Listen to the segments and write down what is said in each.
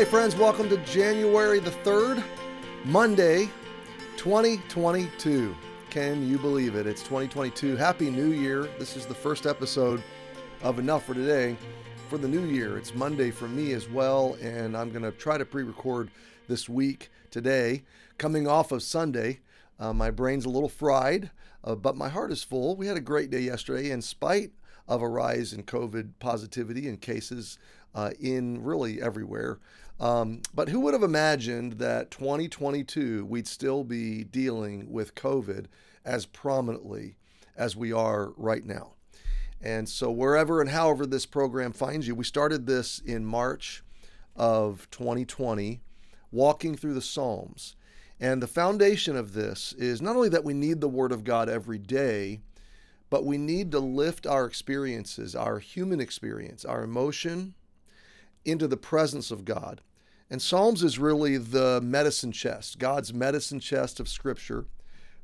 Hey, friends, welcome to January the 3rd, Monday, 2022. Can you believe it? It's 2022. Happy New Year. This is the first episode of Enough for Today for the new year. It's Monday for me as well, and I'm going to try to pre record this week today, coming off of Sunday. Uh, my brain's a little fried, uh, but my heart is full. We had a great day yesterday, in spite of a rise in COVID positivity and cases uh, in really everywhere. Um, but who would have imagined that 2022 we'd still be dealing with COVID as prominently as we are right now? And so, wherever and however this program finds you, we started this in March of 2020, walking through the Psalms. And the foundation of this is not only that we need the Word of God every day, but we need to lift our experiences, our human experience, our emotion, into the presence of God. And Psalms is really the medicine chest, God's medicine chest of Scripture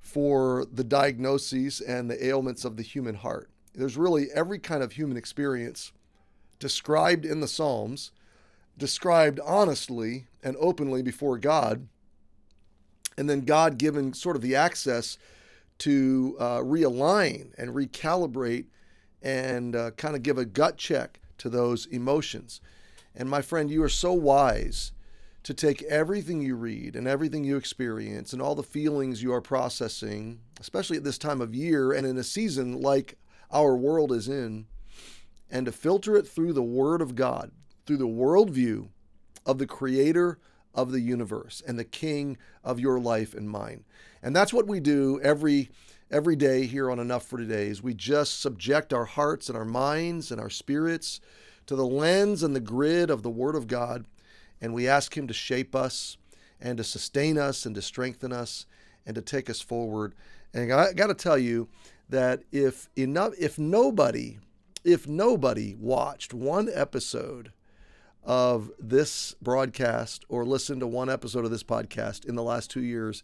for the diagnoses and the ailments of the human heart. There's really every kind of human experience described in the Psalms, described honestly and openly before God, and then God given sort of the access to uh, realign and recalibrate and uh, kind of give a gut check to those emotions. And my friend, you are so wise to take everything you read and everything you experience and all the feelings you are processing, especially at this time of year and in a season like our world is in, and to filter it through the Word of God, through the worldview of the Creator of the universe and the King of your life and mine. And that's what we do every every day here on Enough for Today is we just subject our hearts and our minds and our spirits to the lens and the grid of the Word of God and we ask Him to shape us and to sustain us and to strengthen us and to take us forward. And I got to tell you that if enough, if nobody, if nobody watched one episode of this broadcast or listened to one episode of this podcast in the last two years,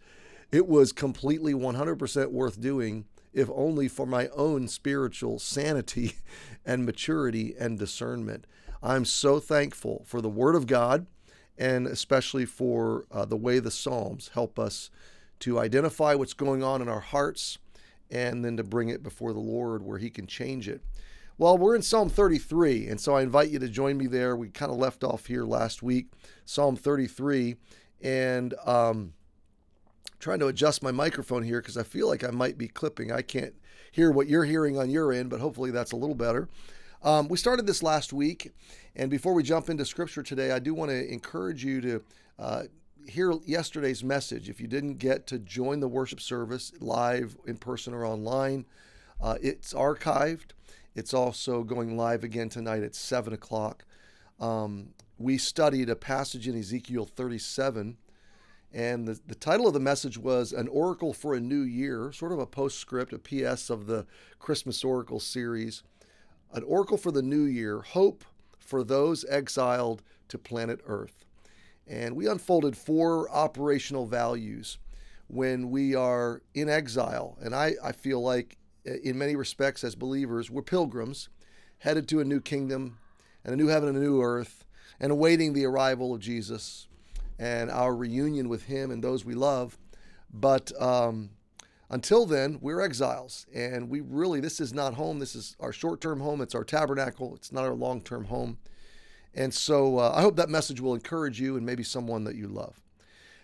it was completely 100% worth doing, if only for my own spiritual sanity and maturity and discernment. I'm so thankful for the Word of God and especially for uh, the way the Psalms help us to identify what's going on in our hearts and then to bring it before the Lord where He can change it. Well, we're in Psalm 33, and so I invite you to join me there. We kind of left off here last week, Psalm 33, and um, trying to adjust my microphone here because I feel like I might be clipping. I can't hear what you're hearing on your end, but hopefully that's a little better. Um, we started this last week, and before we jump into scripture today, I do want to encourage you to uh, hear yesterday's message. If you didn't get to join the worship service live, in person, or online, uh, it's archived. It's also going live again tonight at 7 o'clock. Um, we studied a passage in Ezekiel 37, and the, the title of the message was An Oracle for a New Year, sort of a postscript, a PS of the Christmas Oracle series an oracle for the new year, hope for those exiled to planet Earth. And we unfolded four operational values when we are in exile. And I, I feel like, uh, in many respects, as believers, we're pilgrims headed to a new kingdom and a new heaven and a new earth and awaiting the arrival of Jesus and our reunion with Him and those we love. But um, until then, we're exiles, and we really, this is not home. This is our short term home. It's our tabernacle, it's not our long term home. And so uh, I hope that message will encourage you and maybe someone that you love.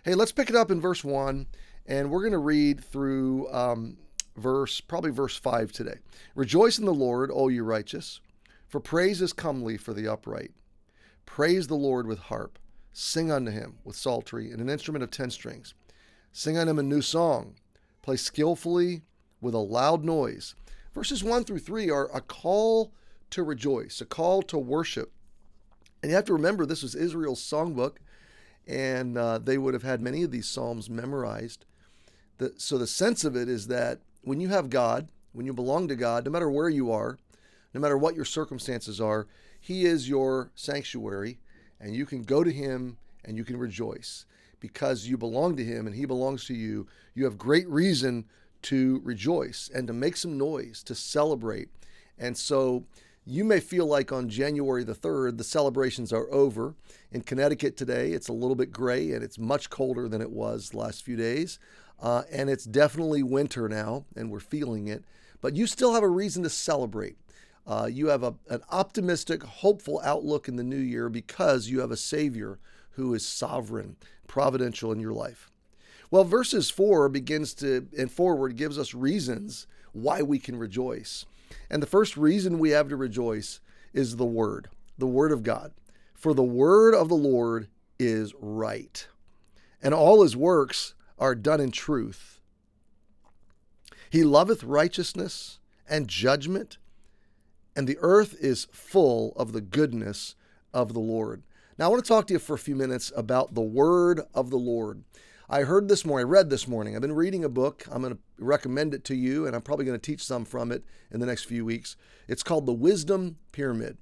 Hey, let's pick it up in verse 1, and we're going to read through um, verse, probably verse 5 today. Rejoice in the Lord, all you righteous, for praise is comely for the upright. Praise the Lord with harp. Sing unto him with psaltery and an instrument of ten strings. Sing unto him a new song play skillfully with a loud noise. Verses 1 through 3 are a call to rejoice, a call to worship. And you have to remember this was Israel's songbook, and uh, they would have had many of these psalms memorized. The, so the sense of it is that when you have God, when you belong to God, no matter where you are, no matter what your circumstances are, He is your sanctuary, and you can go to Him and you can rejoice because you belong to him and he belongs to you, you have great reason to rejoice and to make some noise, to celebrate. And so You may feel like on January the 3rd, the celebrations are over. In Connecticut today, it's a little bit gray and it's much colder than it was last few days. Uh, and it's definitely winter now, and we're feeling it. But you still have a reason to celebrate. Uh, you have a, an optimistic, hopeful outlook in the new year because you have a Savior who is sovereign, providential in your life. Well, verses 4 begins to, and forward gives us reasons why we can rejoice. And the first reason we have to rejoice is the Word, the Word of God. For the Word of the Lord is right, and all his works are done in truth. He loveth righteousness and judgment, and the earth is full of the goodness of the Lord. Now, I want to talk to you for a few minutes about the word of the Lord. I heard this morning, I read this morning. I've been reading a book. I'm going to recommend it to you, and I'm probably going to teach some from it in the next few weeks. It's called The Wisdom Pyramid.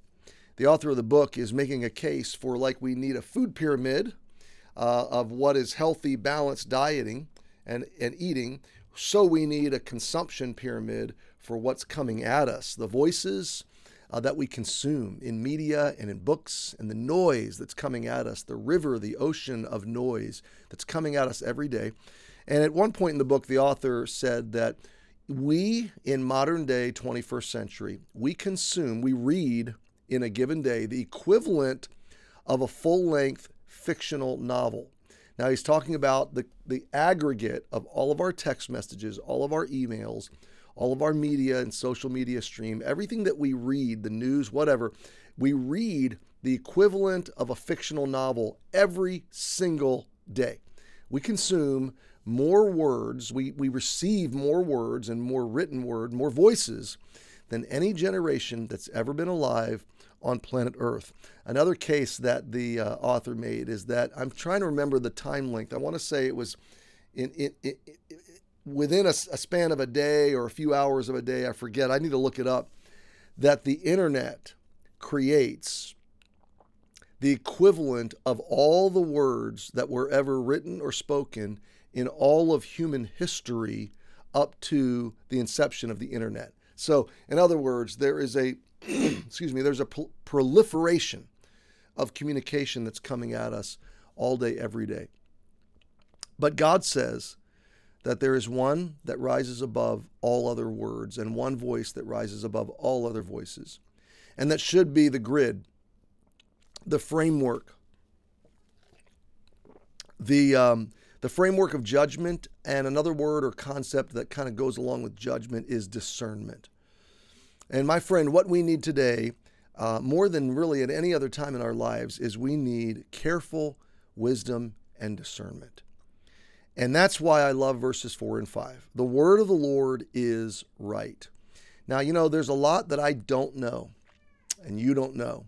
The author of the book is making a case for like we need a food pyramid uh, of what is healthy, balanced dieting and, and eating. So we need a consumption pyramid for what's coming at us. The voices, uh, that we consume in media and in books, and the noise that's coming at us, the river, the ocean of noise that's coming at us every day. And at one point in the book, the author said that we, in modern day 21st century, we consume, we read in a given day the equivalent of a full length fictional novel. Now, he's talking about the, the aggregate of all of our text messages, all of our emails, all of our media and social media stream, everything that we read, the news, whatever, we read the equivalent of a fictional novel every single day. We consume more words, we, we receive more words and more written word, more voices than any generation that's ever been alive on planet Earth. Another case that the uh, author made is that I'm trying to remember the time length. I want to say it was in, in, in, within a, a, span of a day or a few hours of a day, I forget, I need to look it up, that the internet creates the equivalent of all the words that were ever written or spoken in all of human history up to the inception of the internet. So, in other words, there is a excuse me, there's a proliferation of communication that's coming at us all day every day. But God says that there is one that rises above all other words and one voice that rises above all other voices. And that should be the grid, the framework, the, um, the framework of judgment. And another word or concept that kind of goes along with judgment is discernment. And my friend, what we need today, uh, more than really at any other time in our lives, is we need careful wisdom and discernment. And that's why I love verses 4 and 5. The word of the Lord is right. Now, you know, there's a lot that I don't know, and you don't know.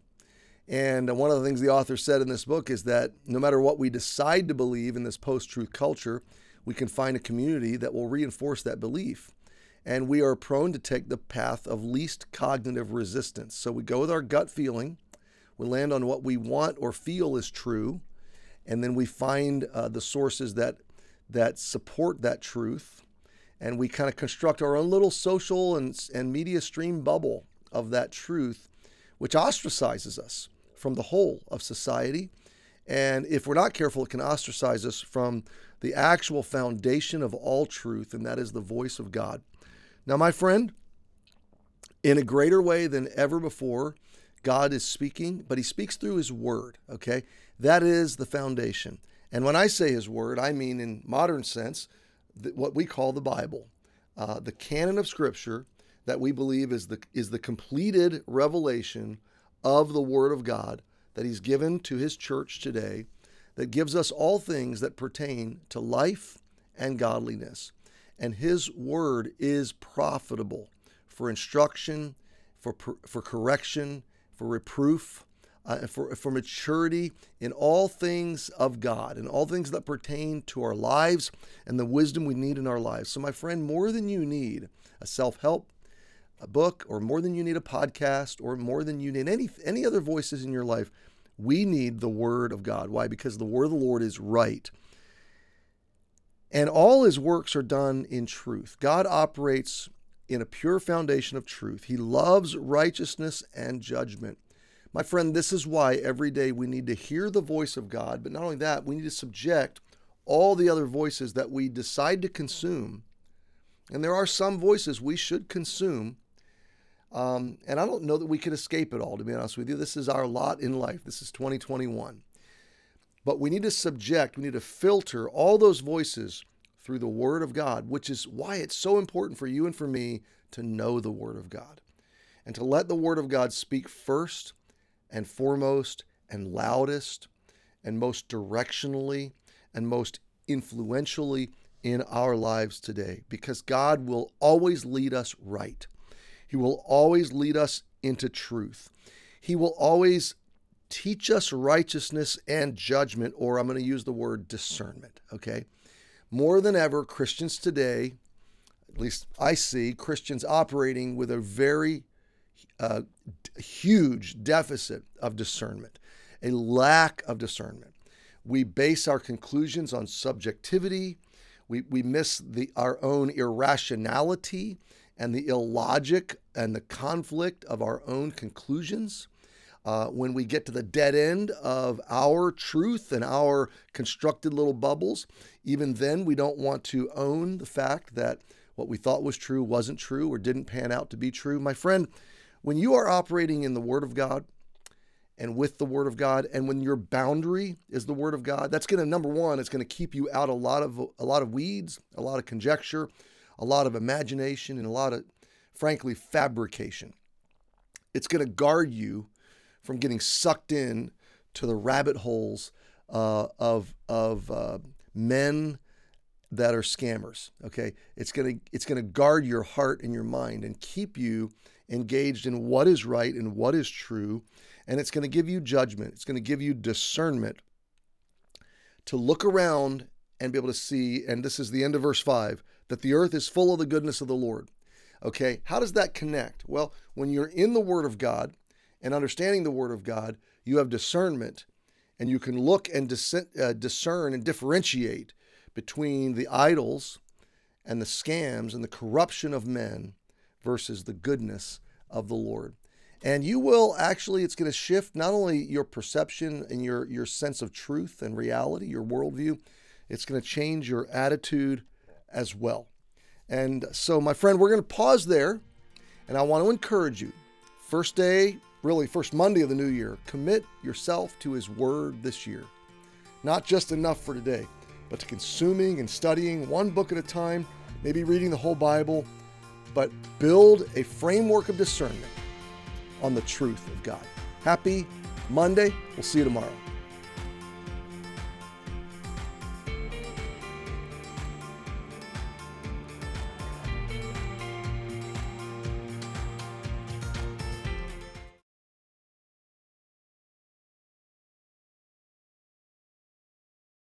And one of the things the author said in this book is that no matter what we decide to believe in this post truth culture, we can find a community that will reinforce that belief. And we are prone to take the path of least cognitive resistance. So we go with our gut feeling, we land on what we want or feel is true, and then we find uh, the sources that that support that truth. And we kind of construct our own little social and, and media stream bubble of that truth, which ostracizes us from the whole of society. And if we're not careful, it can ostracize us from the actual foundation of all truth, and that is the voice of God. Now, my friend, in a greater way than ever before, God is speaking, but He speaks through His Word, okay? That is the foundation. And when I say his word, I mean in modern sense what we call the Bible, uh, the canon of Scripture that we believe is the is the completed revelation of the Word of God that He's given to His church today, that gives us all things that pertain to life and godliness. And His Word is profitable for instruction, for for correction, for reproof uh, for, for maturity in all things of God and all things that pertain to our lives and the wisdom we need in our lives. So, my friend, more than you need a self help a book, or more than you need a podcast, or more than you need any, any other voices in your life, we need the Word of God. Why? Because the Word of the Lord is right. And all his works are done in truth. God operates in a pure foundation of truth. He loves righteousness and judgment. My friend, this is why every day we need to hear the voice of God, but not only that, we need to subject all the other voices that we decide to consume. And there are some voices we should consume. Um, and I don't know that we could escape it all, to be honest with you. This is our lot in life. This is 2021. But we need to subject, we need to filter all those voices through the Word of God, which is why it's so important for you and for me to know the Word of God and to let the Word of God speak first and foremost and loudest and most directionally and most influentially in our lives today because God will always lead us right. He will always lead us into truth. He will always teach us righteousness and judgment, or I'm going to use the word discernment, okay? More than ever, Christians today, at least I see Christians operating with a very a huge deficit of discernment, a lack of discernment. We base our conclusions on subjectivity. We, we miss the, our own irrationality and the illogic and the conflict of our own conclusions. Uh, when we get to the dead end of our truth and our constructed little bubbles, even then we don't want to own the fact that what we thought was true wasn't true or didn't pan out to be true. My friend, when you are operating in the Word of God and with the Word of God, and when your boundary is the Word of God, that's going to number one, it's going to keep you out a lot of a lot of weeds, a lot of conjecture, a lot of imagination, and a lot of, frankly, fabrication. It's going to guard you from getting sucked in to the rabbit holes uh, of of uh, men that are scammers. Okay, it's gonna it's gonna guard your heart and your mind and keep you engaged in what is right and what is true. And it's going to give you judgment, it's going to give you discernment to look around and be able to see. And this is the end of verse 5 that the earth is full of the goodness of the Lord. Okay, how does that connect? Well, when you're in the Word of God and understanding the Word of God, you have discernment and you can look and uh, discern and differentiate between the idols and the scams and the corruption of men versus the goodness of the Lord. And you will actually, it's going to shift not only your perception and your, your sense of truth and reality, your worldview, it's going to change your attitude as well. And so, my friend, we're going to pause there. And I want to encourage you first day, really, first Monday of the new year, commit yourself to His Word this year. Not just enough for today, but to consuming and studying one book at a time, maybe reading the whole Bible but build a framework of discernment on the truth of God. Happy Monday. We'll see you tomorrow.